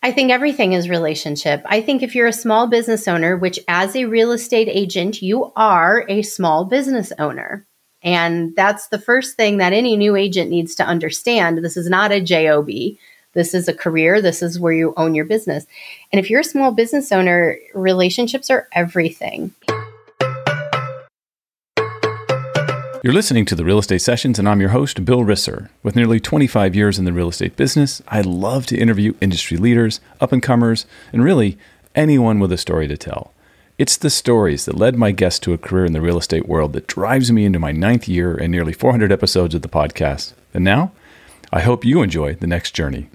I think everything is relationship. I think if you're a small business owner, which as a real estate agent, you are a small business owner. And that's the first thing that any new agent needs to understand. This is not a job. This is a career. This is where you own your business. And if you're a small business owner, relationships are everything. You're listening to the Real Estate Sessions, and I'm your host, Bill Risser. With nearly 25 years in the real estate business, I love to interview industry leaders, up and comers, and really anyone with a story to tell. It's the stories that led my guests to a career in the real estate world that drives me into my ninth year and nearly 400 episodes of the podcast. And now, I hope you enjoy the next journey.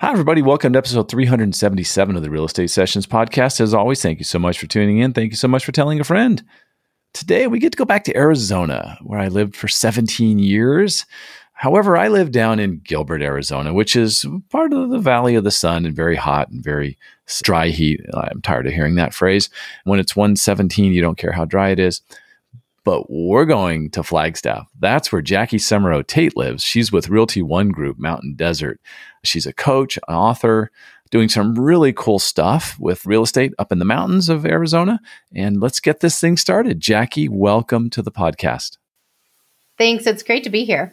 Hi, everybody. Welcome to episode 377 of the Real Estate Sessions podcast. As always, thank you so much for tuning in. Thank you so much for telling a friend. Today, we get to go back to Arizona, where I lived for 17 years. However, I live down in Gilbert, Arizona, which is part of the Valley of the Sun and very hot and very dry heat. I'm tired of hearing that phrase. When it's 117, you don't care how dry it is. But we're going to Flagstaff. That's where Jacki Semerau Tait lives. She's with Realty One Group, Mountain Desert. She's a coach, an author, doing some really cool stuff with real estate up in the mountains of Arizona. And let's get this thing started. Jacki, welcome to the podcast. Thanks. It's great to be here.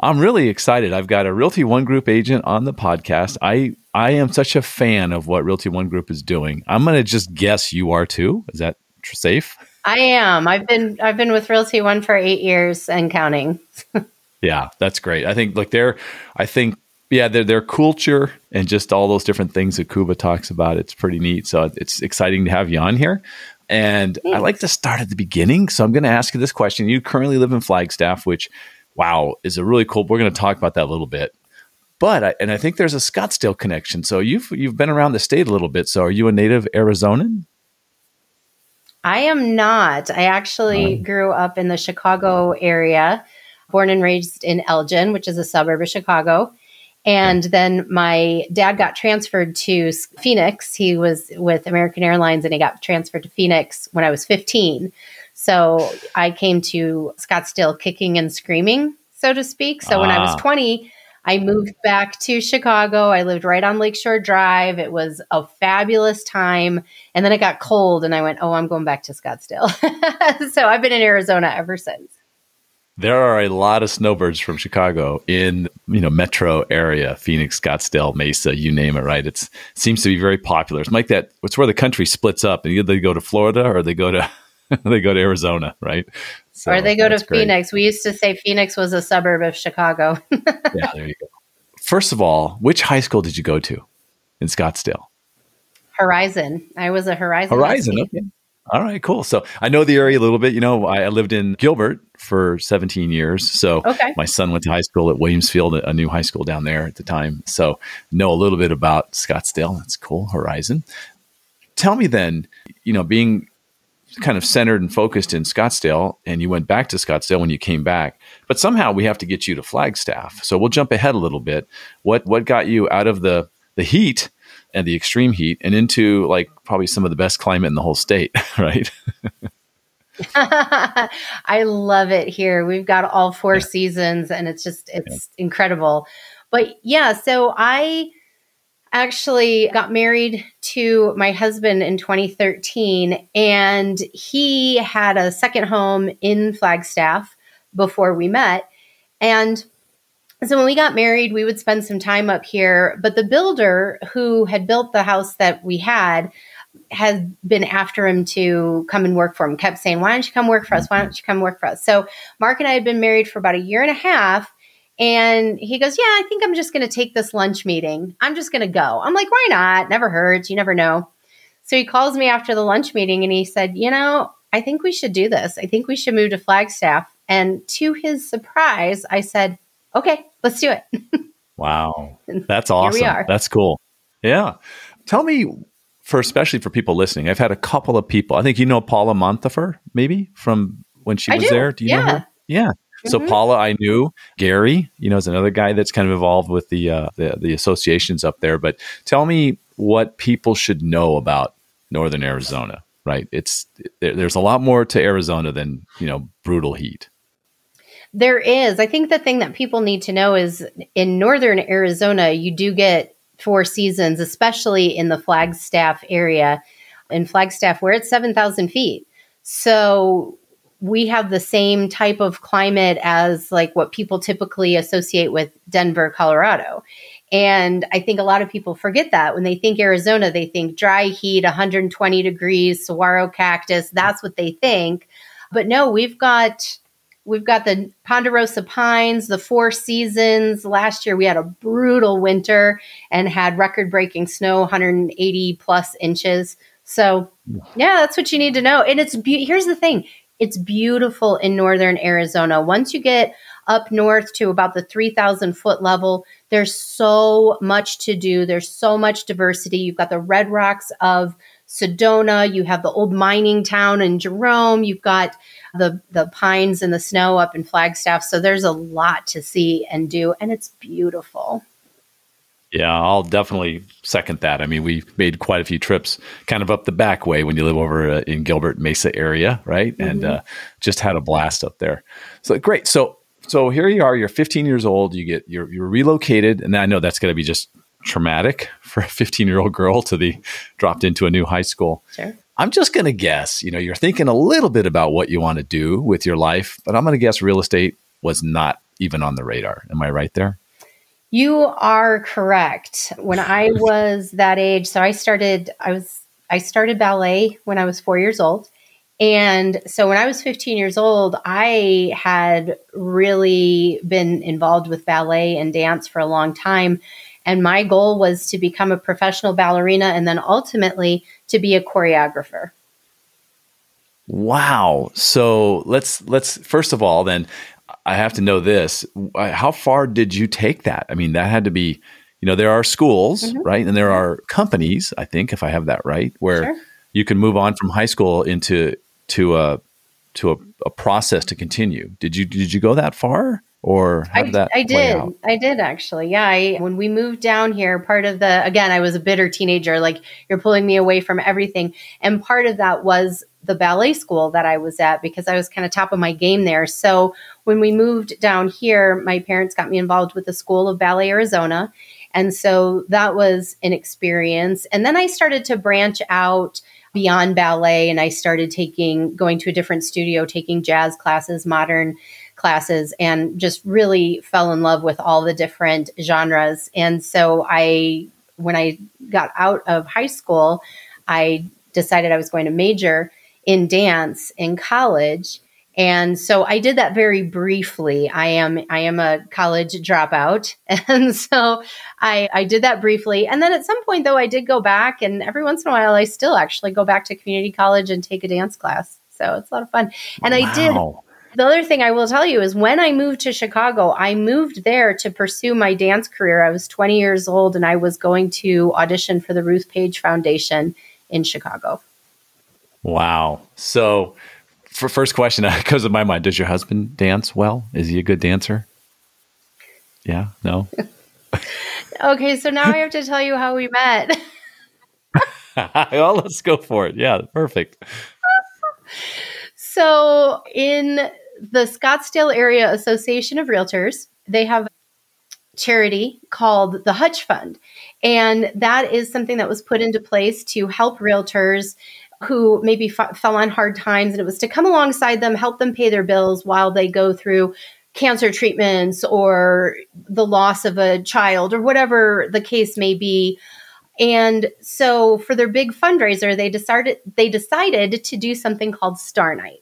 I'm really excited. I've got a Realty One Group agent on the podcast. I I am such a fan of what Realty One Group is doing. I'm going to just guess you are too. Is that safe? I am. I've been I've been with Realty One for 8 years and counting. yeah, that's great. I think look they're I think yeah, their their culture and just all those different things that Kuba talks about. It's pretty neat. So it's exciting to have you on here. And Thanks. I like to start at the beginning. So I'm going to ask you this question. You currently live in Flagstaff, which, wow, is a really cool. We're going to talk about that a little bit. But I, and I think there's a Scottsdale connection. So you've you've been around the state a little bit. So are you a native Arizonan? I am not. I actually oh. grew up in the Chicago area, born and raised in Elgin, which is a suburb of Chicago. And then my dad got transferred to Phoenix. He was with American Airlines and he got transferred to Phoenix when I was 15. So I came to Scottsdale kicking and screaming, so to speak. So ah. when I was ah. 20, I moved back to Chicago. I lived right on Lakeshore Drive. It was a fabulous time. And then it got cold and I went, oh, I'm going back to Scottsdale. so I've been in Arizona ever since there are a lot of snowbirds from Chicago in you know metro area, Phoenix, Scottsdale, Mesa, you name it. Right? It's it seems to be very popular. It's like that. It's where the country splits up, and either they go to Florida or they go to they go to Arizona, right? So or they go to Phoenix. Great. We used to say Phoenix was a suburb of Chicago. yeah, there you go. First of all, which high school did you go to in Scottsdale? Horizon. I was a Horizon. Horizon. Okay. All right, cool. So I know the area a little bit. You know, I, I lived in Gilbert for 17 years. So okay. my son went to high school at Williams Field, a new high school down there at the time. So know a little bit about Scottsdale. That's cool. Horizon. Tell me then, you know, being kind of centered and focused in Scottsdale, and you went back to Scottsdale when you came back. But somehow we have to get you to Flagstaff. So we'll jump ahead a little bit. What what got you out of the the heat and the extreme heat and into like probably some of the best climate in the whole state, right? I love it here. We've got all four yeah. seasons and it's just it's yeah. incredible. But yeah, so I actually got married to my husband in 2013 and he had a second home in Flagstaff before we met and so when we got married, we would spend some time up here. But the builder who had built the house that we had had been after him to come and work for him, kept saying, Why don't you come work for us? Why don't you come work for us? So Mark and I had been married for about a year and a half. And he goes, Yeah, I think I'm just going to take this lunch meeting. I'm just going to go. I'm like, Why not? Never hurts. You never know. So he calls me after the lunch meeting and he said, You know, I think we should do this. I think we should move to Flagstaff. And to his surprise, I said, okay, let's do it. wow. That's awesome. we are. That's cool. Yeah. Tell me for especially for people listening, I've had a couple of people. I think you know Paula Montefiore, maybe from when she I was do. there. Do you yeah. know her? Yeah. So mm-hmm. Paula, I knew Gary. You know, is another guy that's kind of involved with the, uh, the the associations up there. But tell me what people should know about Northern Arizona. Right? It's there, there's a lot more to Arizona than you know brutal heat. There is. I think the thing that people need to know is in northern Arizona, you do get four seasons, especially in the Flagstaff area. In Flagstaff, we're at 7,000 feet. So we have the same type of climate as like what people typically associate with Denver, Colorado. And I think a lot of people forget that when they think Arizona, they think dry heat, 120 degrees, saguaro cactus. That's what they think. But no, we've got we've got the ponderosa pines, the four seasons. Last year we had a brutal winter and had record breaking snow, 180 plus inches. So yeah, that's what you need to know. And it's be- here's the thing: it's beautiful in northern Arizona. Once you get up north to about the 3,000 foot level, there's so much to do. There's so much diversity. You've got the red rocks of Sedona. You have the old mining town in Jerome. You've got the the pines and the snow up in Flagstaff. So there's a lot to see and do, and it's beautiful. Yeah, I'll definitely second that. I mean, we made quite a few trips kind of up the back way when you live over uh, in Gilbert Mesa area, right? Mm-hmm. And uh, just had a blast up there. So great. So so here you are. You're 15 years old. You get you're you're relocated, and I know that's going to be just traumatic for a 15 year old girl to be dropped into a new high school. Sure. I'm just going to guess. You know, you're thinking a little bit about what you want to do with your life, but I'm going to guess real estate was not even on the radar. Am I right there? You are correct. When I was that age, so I started I was I started ballet when I was 4 years old. And so when I was 15 years old, I had really been involved with ballet and dance for a long time. And my goal was to become a professional ballerina and then ultimately to be a choreographer. Wow. So let's let's first of all then I have to know this. How far did you take that? I mean, that had to be, you know, there are schools, mm-hmm. right? And there are companies, I think, if I have that right, where sure. you can move on from high school into to a to a, a, process to continue. Did you did you go that far? Or I, that I did. Out? I did actually. Yeah. I, when we moved down here, part of the again, I was a bitter teenager. Like you're pulling me away from everything, and part of that was the ballet school that I was at because I was kind of top of my game there. So when we moved down here, my parents got me involved with the School of Ballet Arizona. And so that was an experience. And then I started to branch out beyond ballet and I started taking, going to a different studio, taking jazz classes, modern classes, and just really fell in love with all the different genres. And so I, when I got out of high school, I decided I was going to major in dance in college. And so I did that very briefly. I am I am a college dropout, and so I I did that briefly. And then at some point, though, I did go back, and every once in a while, I still actually go back to community college and take a dance class. So it's a lot of fun. And wow. I did. The other thing I will tell you is when I moved to Chicago, I moved there to pursue my dance career. I was 20 years old, and I was going to audition for the Ruth Page Foundation in Chicago. Wow. So, for first question that goes to my mind, does your husband dance well? Is he a good dancer? Yeah, no. okay, so now I have to tell you how we met. well, let's go for it. Yeah, perfect. so, in the Scottsdale Area Association of Realtors, they have a charity called the Hutch Fund. And that is something that was put into place to help realtors who maybe f- fell on hard times and it was to come alongside them help them pay their bills while they go through cancer treatments or the loss of a child or whatever the case may be. And so for their big fundraiser they decided they decided to do something called star night.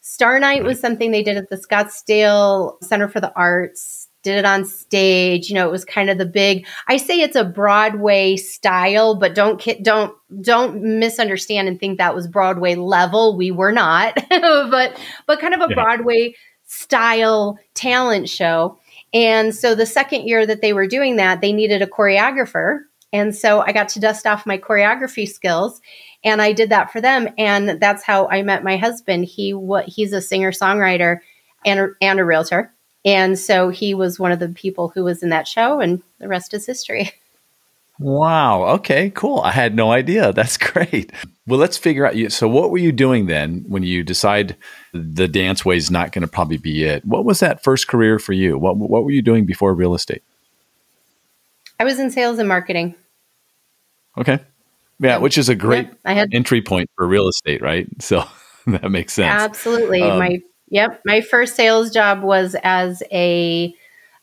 Star night was something they did at the scottsdale center for the arts did it on stage. You know, it was kind of the big. I say it's a Broadway style, but don't don't don't misunderstand and think that was Broadway level. We were not, but but kind of a yeah. Broadway style talent show. And so the second year that they were doing that, they needed a choreographer. And so I got to dust off my choreography skills and I did that for them and that's how I met my husband. He what he's a singer-songwriter and a, and a realtor and so he was one of the people who was in that show, and the rest is history. Wow. Okay, cool. I had no idea. That's great. Well, let's figure out you. So, what were you doing then when you decide the dance way is not going to probably be it? What was that first career for you? What What were you doing before real estate? I was in sales and marketing. Okay. Yeah, which is a great I had, entry point for real estate, right? So that makes sense. Absolutely. Um, my yep, my first sales job was as a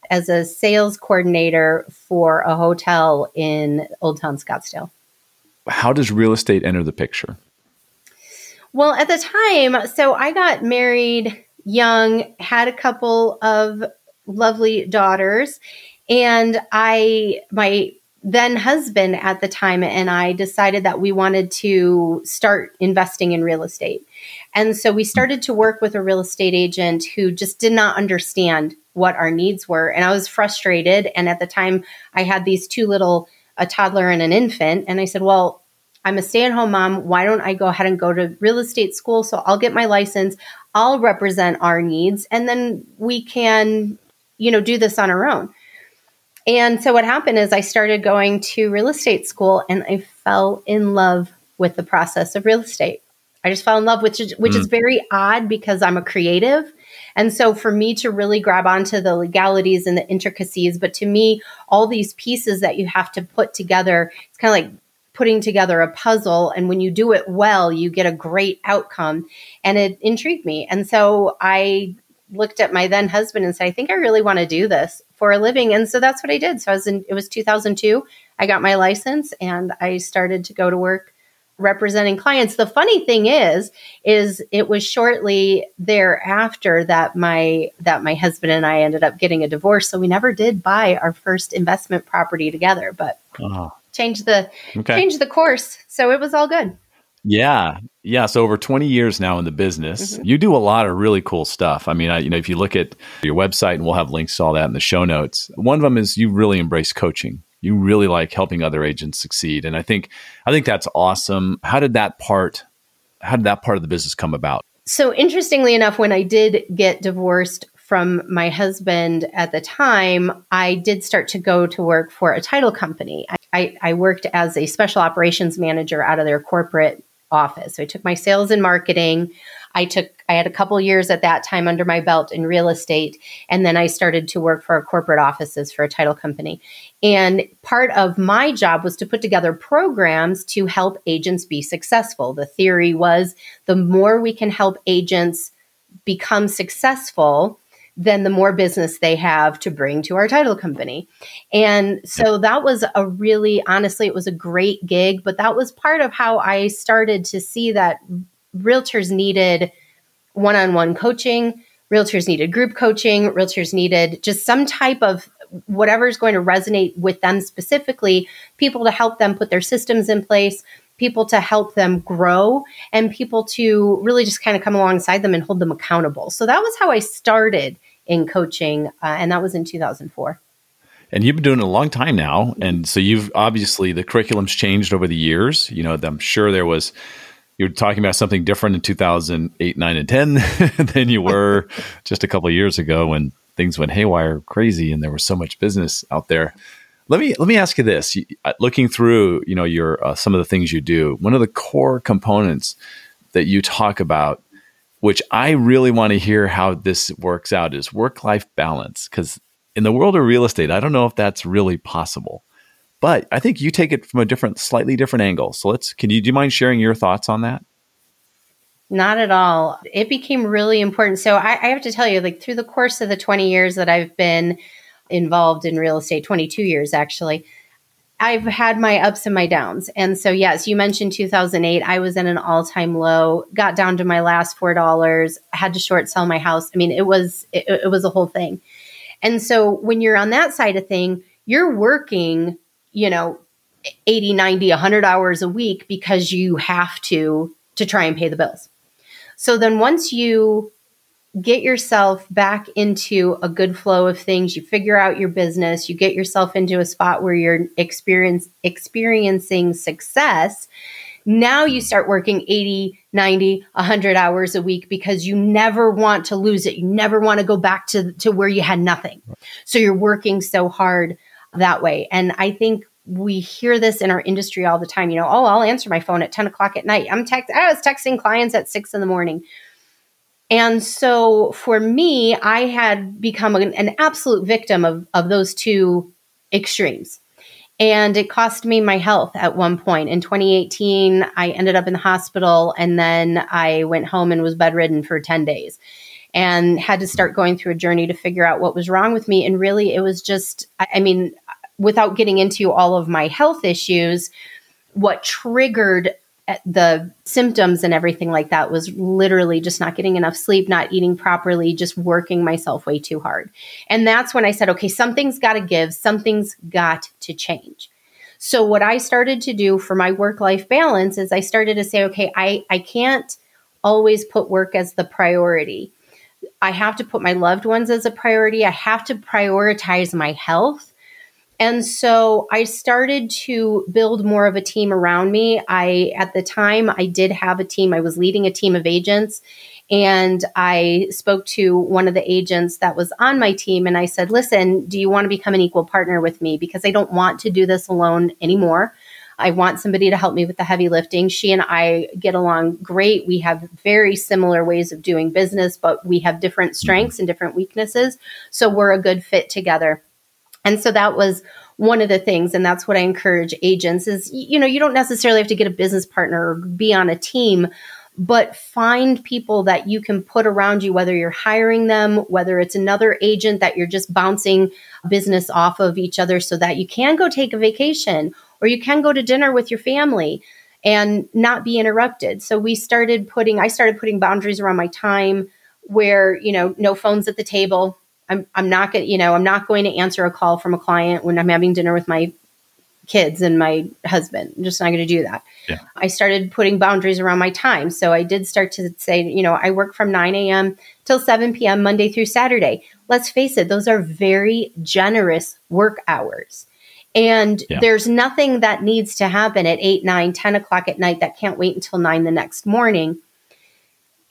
as a sales coordinator for a hotel in Old Town Scottsdale. How does real estate enter the picture? Well, at the time, so I got married young, had a couple of lovely daughters, and I my then husband at the time and I decided that we wanted to start investing in real estate. And so we started to work with a real estate agent who just did not understand what our needs were. And I was frustrated. And at the time, I had these two little, a toddler and an infant. And I said, Well, I'm a stay at home mom. Why don't I go ahead and go to real estate school? So I'll get my license, I'll represent our needs, and then we can, you know, do this on our own. And so what happened is I started going to real estate school and I fell in love with the process of real estate. I just fell in love, which is, which mm. is very odd because I'm a creative. And so for me to really grab onto the legalities and the intricacies, but to me, all these pieces that you have to put together, it's kind of like putting together a puzzle. And when you do it well, you get a great outcome. And it intrigued me. And so I looked at my then husband and said, I think I really want to do this for a living. And so that's what I did. So I was in, it was 2002. I got my license and I started to go to work representing clients. The funny thing is, is it was shortly thereafter that my, that my husband and I ended up getting a divorce. So we never did buy our first investment property together, but oh. changed the, okay. changed the course. So it was all good. Yeah. Yeah. So over 20 years now in the business, mm-hmm. you do a lot of really cool stuff. I mean, I, you know, if you look at your website and we'll have links to all that in the show notes, one of them is you really embrace coaching. You really like helping other agents succeed. And I think, I think that's awesome. How did that part, how did that part of the business come about? So interestingly enough, when I did get divorced from my husband at the time, I did start to go to work for a title company. I, I, worked as a special operations manager out of their corporate office. So I took my sales and marketing. I took I had a couple years at that time under my belt in real estate and then I started to work for corporate offices for a title company. And part of my job was to put together programs to help agents be successful. The theory was the more we can help agents become successful, then the more business they have to bring to our title company. And so that was a really, honestly, it was a great gig, but that was part of how I started to see that realtors needed one on one coaching, realtors needed group coaching, realtors needed just some type of whatever is going to resonate with them specifically, people to help them put their systems in place, people to help them grow and people to really just kind of come alongside them and hold them accountable. So that was how I started in coaching, uh, and that was in 2004. And you've been doing it a long time now, and so you've obviously the curriculum's changed over the years. You know, I'm sure there was you're talking about something different in 2008, 9, and 10 than you were just a couple of years ago when things went haywire crazy and there was so much business out there. Let me let me ask you this: uh, looking through, you know, your uh, some of the things you do, one of the core components that you talk about, which I really want to hear how this works out, is work life balance. Because in the world of real estate, I don't know if that's really possible, but I think you take it from a different, slightly different angle. So let's. Can you do you mind sharing your thoughts on that? Not at all. It became really important. So I, I have to tell you, like through the course of the 20 years that I've been involved in real estate 22 years actually I've had my ups and my downs. And so, yes, you mentioned 2008. I was in an all time low, got down to my last $4, had to short sell my house. I mean, it was, it, it, was a whole thing. And so when you're on that side of thing, you're working, you know, 80, 90, 100 hours a week because you have to, to try and pay the bills. So then once you get yourself back into a good flow of things. You figure out your business, you get yourself into a spot where you're experience, experiencing success. Now you start working 80, 90, 100 hours a week because you never want to lose it. You never want to go back to, to where you had nothing. So you're working so hard that way. And I think we hear this in our industry all the time. You know, oh, I'll answer my phone at 10 o'clock at night. I'm text I was texting clients at six in the morning. And so for me, I had become an, an absolute victim of, of those two extremes. And it cost me my health at one point. In 2018, I ended up in the hospital and then I went home and was bedridden for 10 days and had to start going through a journey to figure out what was wrong with me. And really, it was just, I mean, without getting into all of my health issues, what triggered uh, the symptoms and everything like that was literally just not getting enough sleep, not eating properly, just working myself way too hard. And that's when I said, okay, something's got to give, something's got to change. So what I started to do for my work life balance is I started to say, okay, I, I can't always put work as the priority. I have to put my loved ones as a priority. I have to prioritize my health and so I started to build more of a team around me. I, at the time, I did have a team. I was leading a team of agents. And I spoke to one of the agents that was on my team and I said, Listen, do you want to become an equal partner with me? Because I don't want to do this alone anymore. I want somebody to help me with the heavy lifting. She and I get along great. We have very similar ways of doing business, but we have different mm-hmm. strengths and different weaknesses. So we're a good fit together. And so that was one of the things and that's what I encourage agents is you know you don't necessarily have to get a business partner or be on a team but find people that you can put around you whether you're hiring them whether it's another agent that you're just bouncing business off of each other so that you can go take a vacation or you can go to dinner with your family and not be interrupted so we started putting I started putting boundaries around my time where you know no phones at the table I'm I'm not going you know I'm not going to answer a call from a client when I'm having dinner with my kids and my husband. I'm just not going to do that. Yeah. I started putting boundaries around my time. So I did start to say, you know, I work from 9 a.m. till 7 p.m. Monday through Saturday. Let's face it, those are very generous work hours. And yeah. there's nothing that needs to happen at 8, 9, 10 o'clock at night that can't wait until 9 the next morning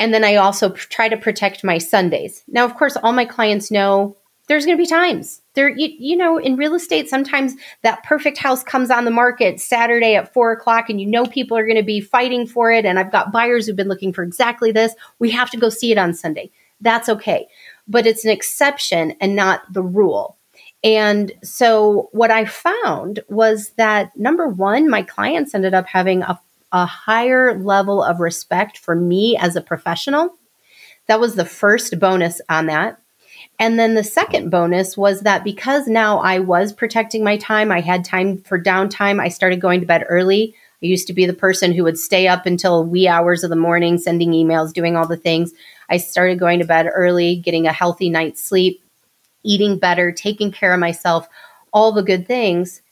and then I also p- try to protect my Sundays. Now, of course, all my clients know there's going to be times there, you, you know, in real estate, sometimes that perfect house comes on the market Saturday at four o'clock and you know people are going to be fighting for it. And I've got buyers who've been looking for exactly this. We have to go see it on Sunday. That's okay. But it's an exception and not the rule. And so what I found was that number one, my clients ended up having a a higher level of respect for me as a professional. That was the first bonus on that. And then the second bonus was that because now I was protecting my time, I had time for downtime, I started going to bed early. I used to be the person who would stay up until wee hours of the morning, sending emails, doing all the things. I started going to bed early, getting a healthy night's sleep, eating better, taking care of myself, all the good things.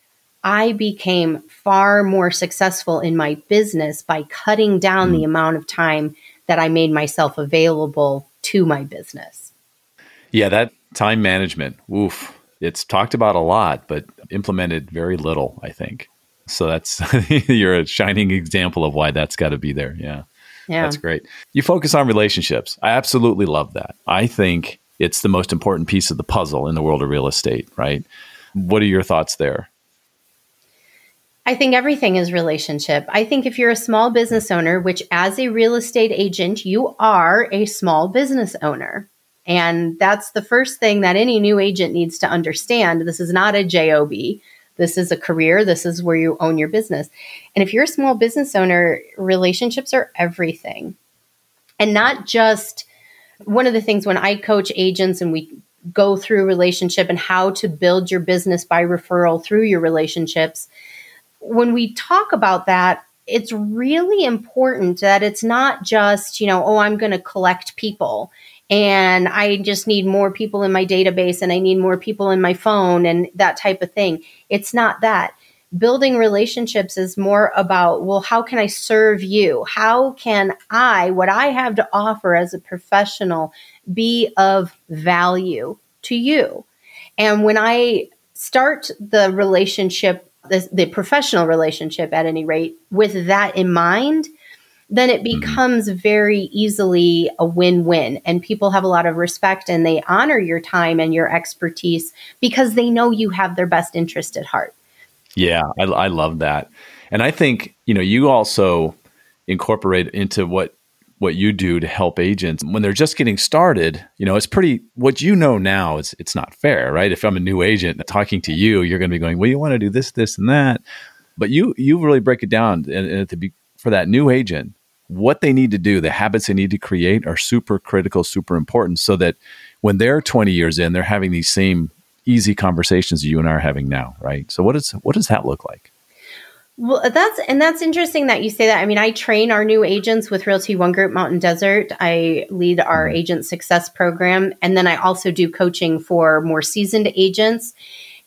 I became far more successful in my business by cutting down mm. the amount of time that I made myself available to my business. Yeah, that time management, oof, it's talked about a lot, but implemented very little, I think. So that's, you're a shining example of why that's got to be there. Yeah. Yeah. That's great. You focus on relationships. I absolutely love that. I think it's the most important piece of the puzzle in the world of real estate, right? What are your thoughts there? I think everything is relationship. I think if you're a small business owner, which as a real estate agent, you are a small business owner. And that's the first thing that any new agent needs to understand. This is not a job. This is a career. This is where you own your business. And if you're a small business owner, relationships are everything. And not just one of the things when I coach agents and we go through relationship and how to build your business by referral through your relationships when we talk about that, it's really important that it's not just, you know, oh, I'm going to collect people and I just need more people in my database and I need more people in my phone and that type of thing. It's not that. Building relationships is more about, well, how can I serve you? How can I, what I have to offer as a professional, be of value to you? And when I start the relationship the, the professional relationship at any rate with that in mind then it mm-hmm. becomes very easily a win-win and people have a lot of respect and they honor your time and your expertise because they know you have their best interest at heart Yeah, I, I love that. And I think, you know, you also incorporate into what what you do to help agents. When they're just getting started you know it's pretty what you know now is it's not fair right? If i'm a new agent talking to you you're going to be going well you want to do this this and that. But you you really break it down and, and the, for that new agent what they need to do the habits they need to create are super critical super important so that when they're 20 years in they're having these same easy conversations you and i are having now right so what is what does that look like well, that's and that's interesting that you say that. I mean, I train our new agents with Realty One Group Mountain Desert. I lead our mm-hmm. agent success program, and then I also do coaching for more seasoned agents.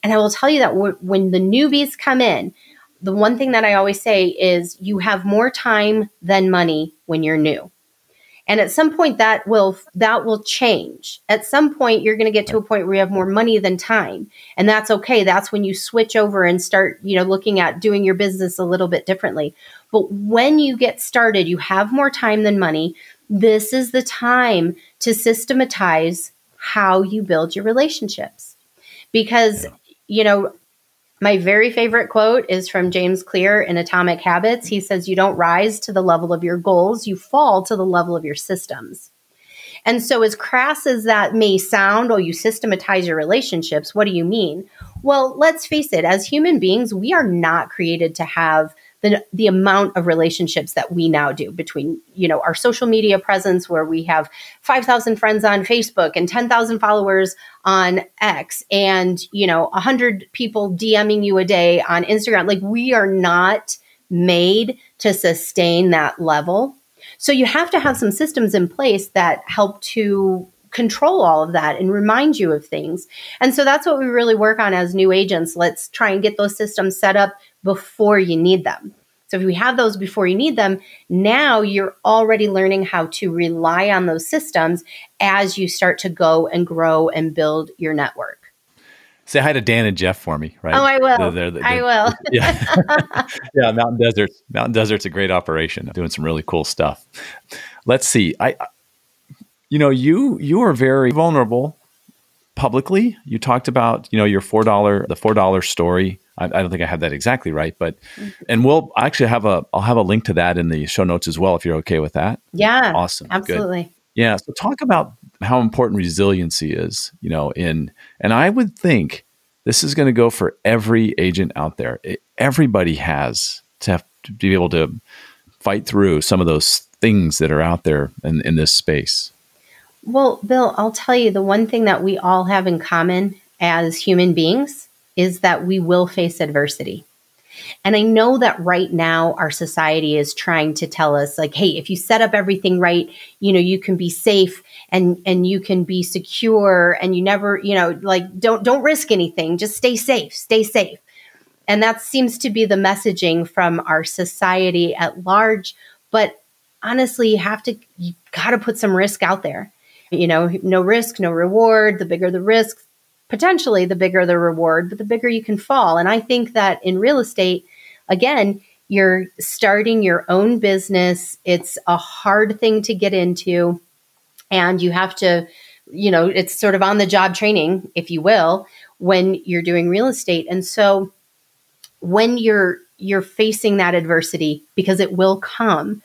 And I will tell you that w- when the newbies come in, the one thing that I always say is you have more time than money when you're new and at some point that will that will change. At some point you're going to get to a point where you have more money than time. And that's okay. That's when you switch over and start you know looking at doing your business a little bit differently. But when you get started you have more time than money this is the time to systematize how you build your relationships. Because you know my very favorite quote is from James Clear in Atomic Habits. He says, You don't rise to the level of your goals, you fall to the level of your systems. And so, as crass as that may sound, oh, you systematize your relationships, what do you mean? Well, let's face it, as human beings, we are not created to have the, the amount of relationships that we now do between you know our social media presence where we have 5000 friends on facebook and 10000 followers on x and you know 100 people dming you a day on instagram. Like we are not made to sustain that level. So you have to have some systems in place that help to control all of that and remind you of things. And so that's what we really work on as new agents. Let's try and get those systems set up before you need them. So if we have those before you need them, now you're already learning how to rely on those systems as you start to go and grow and build your network. Say hi to Dan and Jeff for me, right? Oh, I will. They're, they're, they're, I will. yeah, yeah. Mountain Desert. Mountain Desert's a great operation, doing some really cool stuff. Let's see. I, you know, you you are very vulnerable publicly. You talked about, you know, your four dollar the four dollar story I, I, don't think I have that exactly right, but and we'll actually have a I'll have a link to that in the show notes as well if you're okay with that. Yeah, awesome, absolutely. Good. Yeah, so talk about how important resiliency is, you know, in and I would think this is going to go for every agent out there. It, everybody has to have to be able to fight through some of those things that are out there in, in this space. Well, Bill, I'll tell you the one thing that we all have in common as human beings is that we will face adversity. And I know that right now our society is trying to tell us like hey if you set up everything right you know you can be safe and and you can be secure and you never you know like don't don't risk anything just stay safe stay safe. And that seems to be the messaging from our society at large but honestly you have to you got to put some risk out there. You know no risk no reward the bigger the risk potentially the bigger the reward, but the bigger you can fall. And I think that in real estate, again, you're starting your own business. It's a hard thing to get into, and you have to, you know, it's sort of on the job training, if you will, when you're doing real estate. And so when you're you're facing that adversity because it will come,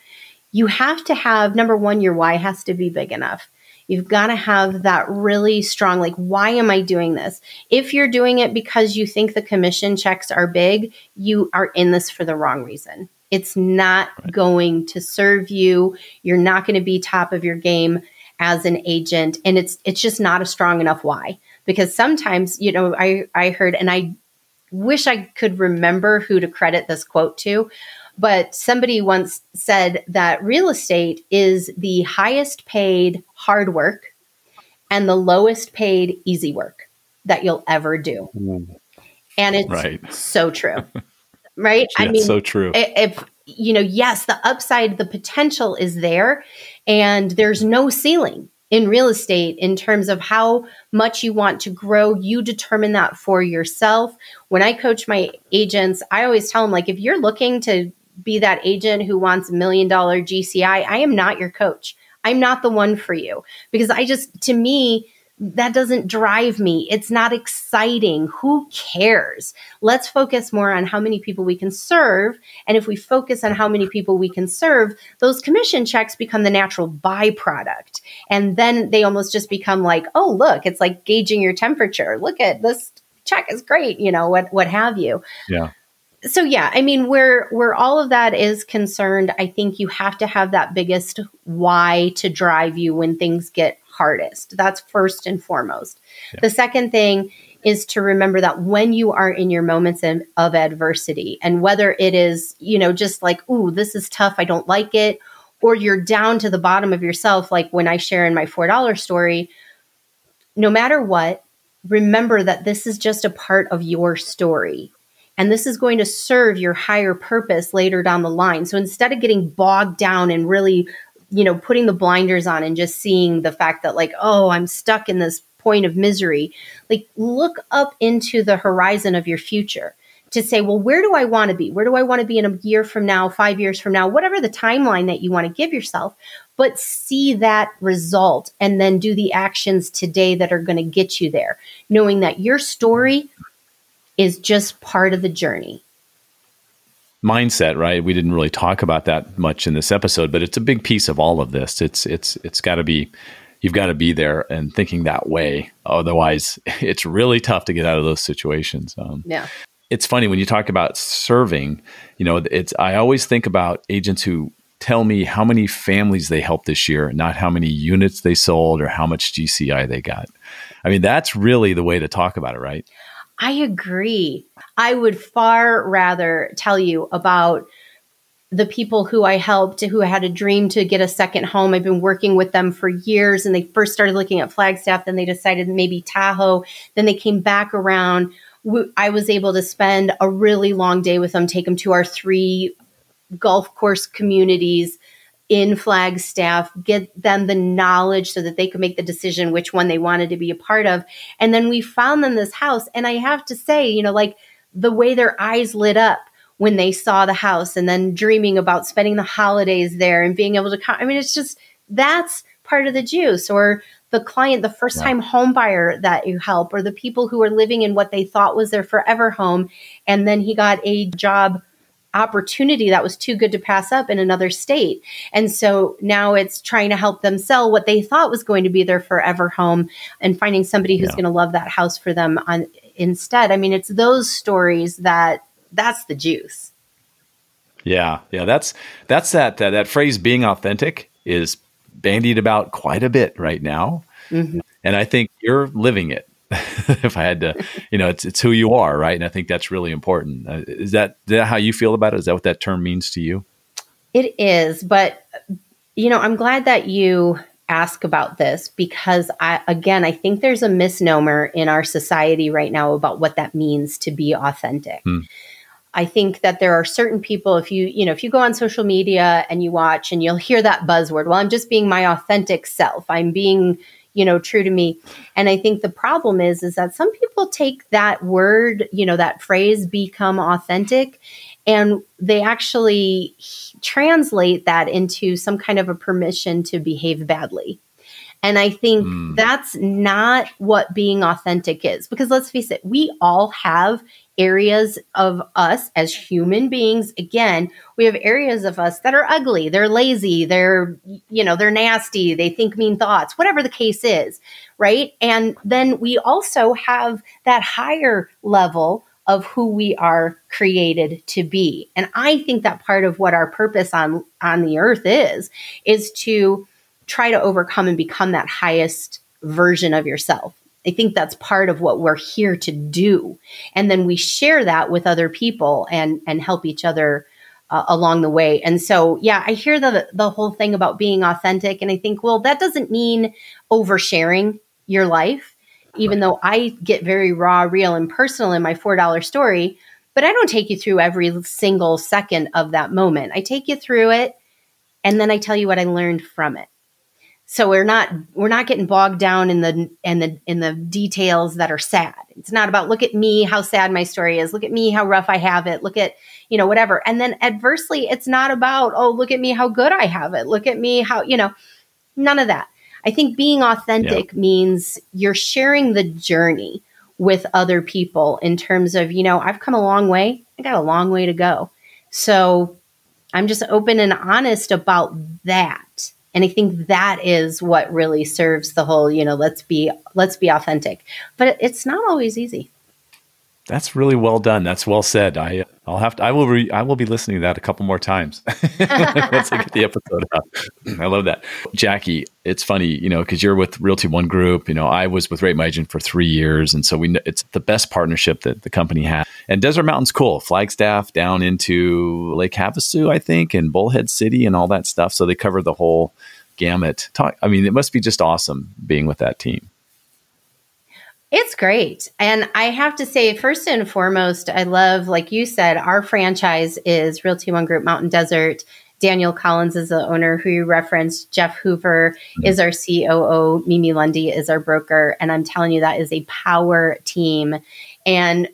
you have to have number one, your why has to be big enough. You've got to have that really strong, like, why am I doing this? If you're doing it because you think the commission checks are big, you are in this for the wrong reason. It's not right. going to serve you. You're not going to be top of your game as an agent. And it's it's just not a strong enough why. Because sometimes, you know, I, I heard and I wish I could remember who to credit this quote to, but somebody once said that real estate is the highest paid hard work and the lowest paid easy work that you'll ever do. Mm. And it's right. so true. Right? yeah, I mean, so true. If, you know, yes, the upside, the potential is there, and there's no ceiling in real estate in terms of how much you want to grow. You determine that for yourself. When I coach my agents, I always tell them, like, if you're looking to be that agent who wants a million dollar GCI, I am not your coach. I'm not the one for you because I just, to me, that doesn't drive me. It's not exciting. Who cares? Let's focus more on how many people we can serve. And if we focus on how many people we can serve, those commission checks become the natural byproduct. And then they almost just become like, oh, look, it's like gauging your temperature. Look at this check is great, you know, what what have you. Yeah. So yeah, I mean where where all of that is concerned, I think you have to have that biggest why to drive you when things get hardest. That's first and foremost. Yeah. The second thing is to remember that when you are in your moments of, of adversity, and whether it is, you know, just like, ooh, this is tough, I don't like it, or you're down to the bottom of yourself, like when I share in my $4 story, no matter what, remember that this is just a part of your story. And this is going to serve your higher purpose later down the line. So instead of getting bogged down and really you know, putting the blinders on and just seeing the fact that, like, oh, I'm stuck in this point of misery, like, look up into the horizon of your future to say, well, where do I want to be? Where do I want to be in a year from now, five years from now, whatever the timeline that you want to give yourself, but see that result and then do the actions today that are going to get you there, knowing that your story is just part of the journey mindset, right? We didn't really talk about that much in this episode, but it's a big piece of all of this. It's it's it's got to be you've got to be there and thinking that way. Otherwise, it's really tough to get out of those situations. Um, yeah. It's funny when you talk about serving, you know, it's I always think about agents who tell me how many families they helped this year, not how many units they sold or how much GCI they got. I mean, that's really the way to talk about it, right? I agree. I would far rather tell you about the people who I helped who had a dream to get a second home. I've been working with them for years and they first started looking at Flagstaff, then they decided maybe Tahoe, then they came back around. I was able to spend a really long day with them, take them to our three golf course communities in Flagstaff, get them the knowledge so that they could make the decision which one they wanted to be a part of. And then we found them this house. And I have to say, you know, like the way their eyes lit up when they saw the house and then dreaming about spending the holidays there and being able to come. I mean, it's just that's part of the juice or the client, the first time home buyer that you help, or the people who are living in what they thought was their forever home. And then he got a job opportunity that was too good to pass up in another state. And so now it's trying to help them sell what they thought was going to be their forever home and finding somebody who's yeah. going to love that house for them on instead. I mean, it's those stories that that's the juice. Yeah, yeah, that's that's that that, that phrase being authentic is bandied about quite a bit right now. Mm-hmm. And I think you're living it. if I had to, you know, it's it's who you are, right? And I think that's really important. Uh, is, that, is that how you feel about it? Is that what that term means to you? It is, but you know, I'm glad that you ask about this because I again, I think there's a misnomer in our society right now about what that means to be authentic. Hmm. I think that there are certain people if you, you know, if you go on social media and you watch and you'll hear that buzzword, well, I'm just being my authentic self. I'm being you know true to me and i think the problem is is that some people take that word you know that phrase become authentic and they actually translate that into some kind of a permission to behave badly and I think mm. that's not what being authentic is. Because let's face it, we all have areas of us as human beings. Again, we have areas of us that are ugly, they're lazy, they're, you know, they're nasty, they think mean thoughts, whatever the case is, right? And then we also have that higher level of who we are created to be. And I think that part of what our purpose on on the earth is is to try to overcome and become that highest version of yourself. I think that's part of what we're here to do. And then we share that with other people and and help each other uh, along the way. And so, yeah, I hear the the whole thing about being authentic and I think, well, that doesn't mean oversharing your life, even though I get very raw, real and personal in my $4 story, but I don't take you through every single second of that moment. I take you through it and then I tell you what I learned from it so we're not we're not getting bogged down in the in the in the details that are sad it's not about look at me how sad my story is look at me how rough i have it look at you know whatever and then adversely it's not about oh look at me how good i have it look at me how you know none of that I think being authentic yeah. means you're sharing the journey with other people in terms of, you know, I've come a long way. I got a long way to go. So I'm just open and honest about that. And I think that is what really serves the whole, you know, let's be let's be authentic. But it's not always easy. That's really well done. That's well said. I I'll have to. I will. Re, I will be listening to that a couple more times once I get the episode out. I love that, Jacki. It's funny, you know, because you're with Realty One Group. You know, I was with Rate My Agent for three years, and so we. It's the best partnership that the company has. And Desert Mountain's cool. Flagstaff down into Lake Havasu, I think, and Bullhead City, and all that stuff. So they cover the whole gamut. Talk. I mean, it must be just awesome being with that team. It's great. And I have to say, first and foremost, I love, like you said, our franchise is Realty One Group Mountain Desert. Daniel Collins is the owner who you referenced. Jeff Hoover mm-hmm. is our COO. Mimi Lundy is our broker. And I'm telling you, that is a power team. And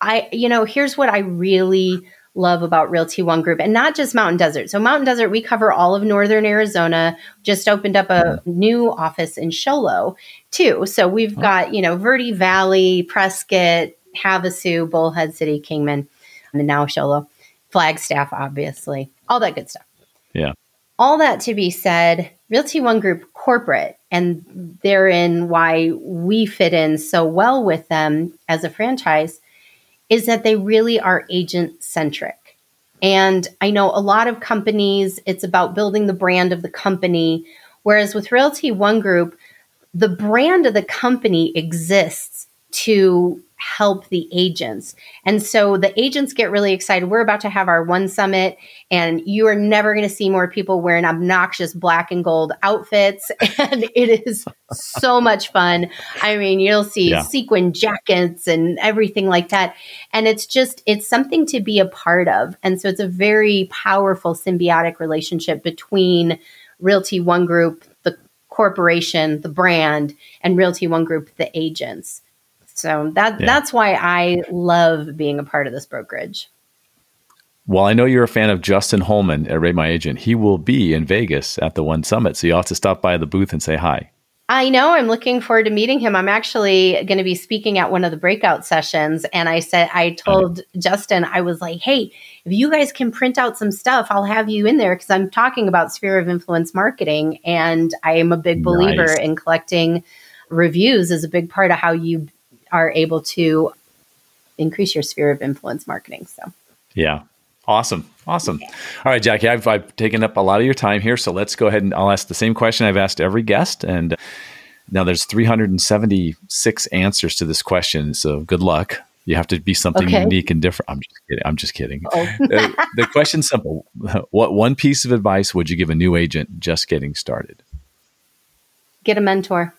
I, you know, here's what I really love about Realty One Group and not just Mountain Desert. So, Mountain Desert, we cover all of Northern Arizona, just opened up a new office in Show Low, too. So, we've oh. got, you know, Verde Valley, Prescott, Havasu, Bullhead City, Kingman, and now Show Low, Flagstaff, obviously, all that good stuff. Yeah. All that to be said, Realty One Group corporate, and therein why we fit in so well with them as a franchise is that they really are agent centric. And I know a lot of companies, it's about building the brand of the company. Whereas with Realty One Group, the brand of the company exists to help the agents. And so the agents get really excited. We're about to have our one summit, and you are never going to see more people wearing obnoxious black and gold outfits. And it is so much fun. I mean, you'll see yeah. sequin jackets and everything like that. And it's just, it's something to be a part of. And so it's a very powerful symbiotic relationship between Realty One Group, the corporation, the brand, and Realty One Group, the agents. So that yeah. that's why I love being a part of this brokerage. Well, I know you're a fan of Justin Holman at Rate My Agent. He will be in Vegas at the One Summit, so you have to stop by the booth and say hi. I know. I'm looking forward to meeting him. I'm actually going to be speaking at one of the breakout sessions. And I said, I told Justin, I was like, hey, if you guys can print out some stuff, I'll have you in there because I'm talking about sphere of influence marketing. And I am a big believer nice. in collecting reviews is a big part of how you are able to increase your sphere of influence marketing. So, yeah. Awesome. Awesome. All right, Jacki, I've, I've, taken up a lot of your time here. So let's go ahead and I'll ask the same question I've asked every guest. And now there's 376 answers to this question. So good luck. You have to be something okay. unique and different. I'm just kidding. I'm just kidding. Oh. uh, the question's simple. What one piece of advice would you give a new agent just getting started? Get a mentor.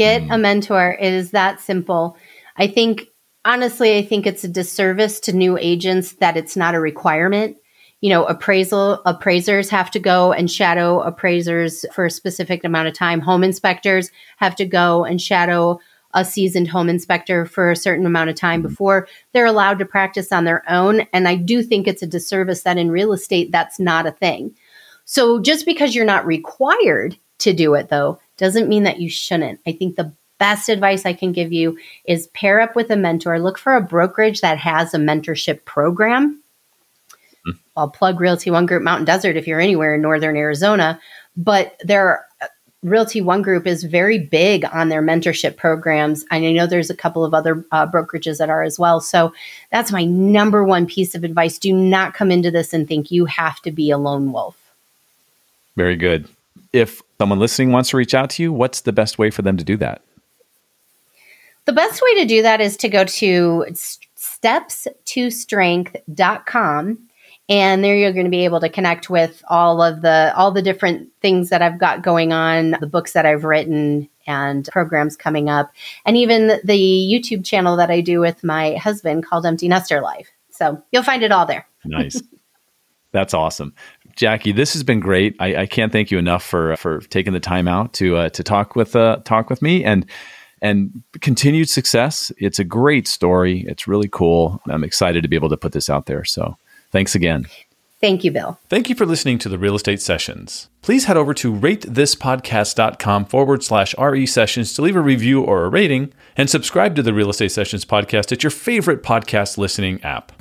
Get mm. a mentor. It is that simple. I think, honestly, I think it's a disservice to new agents that it's not a requirement. You know, appraisal appraisers have to go and shadow appraisers for a specific amount of time. Home inspectors have to go and shadow a seasoned home inspector for a certain amount of time mm-hmm. before they're allowed to practice on their own. And I do think it's a disservice that in real estate, that's not a thing. So just because you're not required to do it, though, doesn't mean that you shouldn't. I think the best advice I can give you is pair up with a mentor. Look for a brokerage that has a mentorship program. Mm-hmm. I'll plug Realty One Group Mountain Desert if you're anywhere in northern Arizona, but there Realty One Group is very big on their mentorship programs. And I know there's a couple of other uh, brokerages that are as well. So that's my number one piece of advice. Do not come into this and think you have to be a lone wolf. Very good. If someone listening wants to reach out to you, what's the best way for them to do that? The best way to do that is to go to steps2strength.com and there you're going to be able to connect with all of the all the different things that I've got going on, the books that I've written and programs coming up, and even the YouTube channel that I do with my husband called Empty Nester Life. So you'll find it all there. nice. That's awesome. Jacki, this has been great. I, I, can't thank you enough for for taking the time out to uh, to talk with uh, talk with me and and continued success. It's a great story. It's really cool. I'm excited to be able to put this out there. So, thanks again. Thank you, Bill. Thank you for listening to the Real Estate Sessions. Please head over to ratethispodcast.com forward slash RE sessions to leave a review or a rating and subscribe to the Real Estate Sessions podcast at your favorite podcast listening app.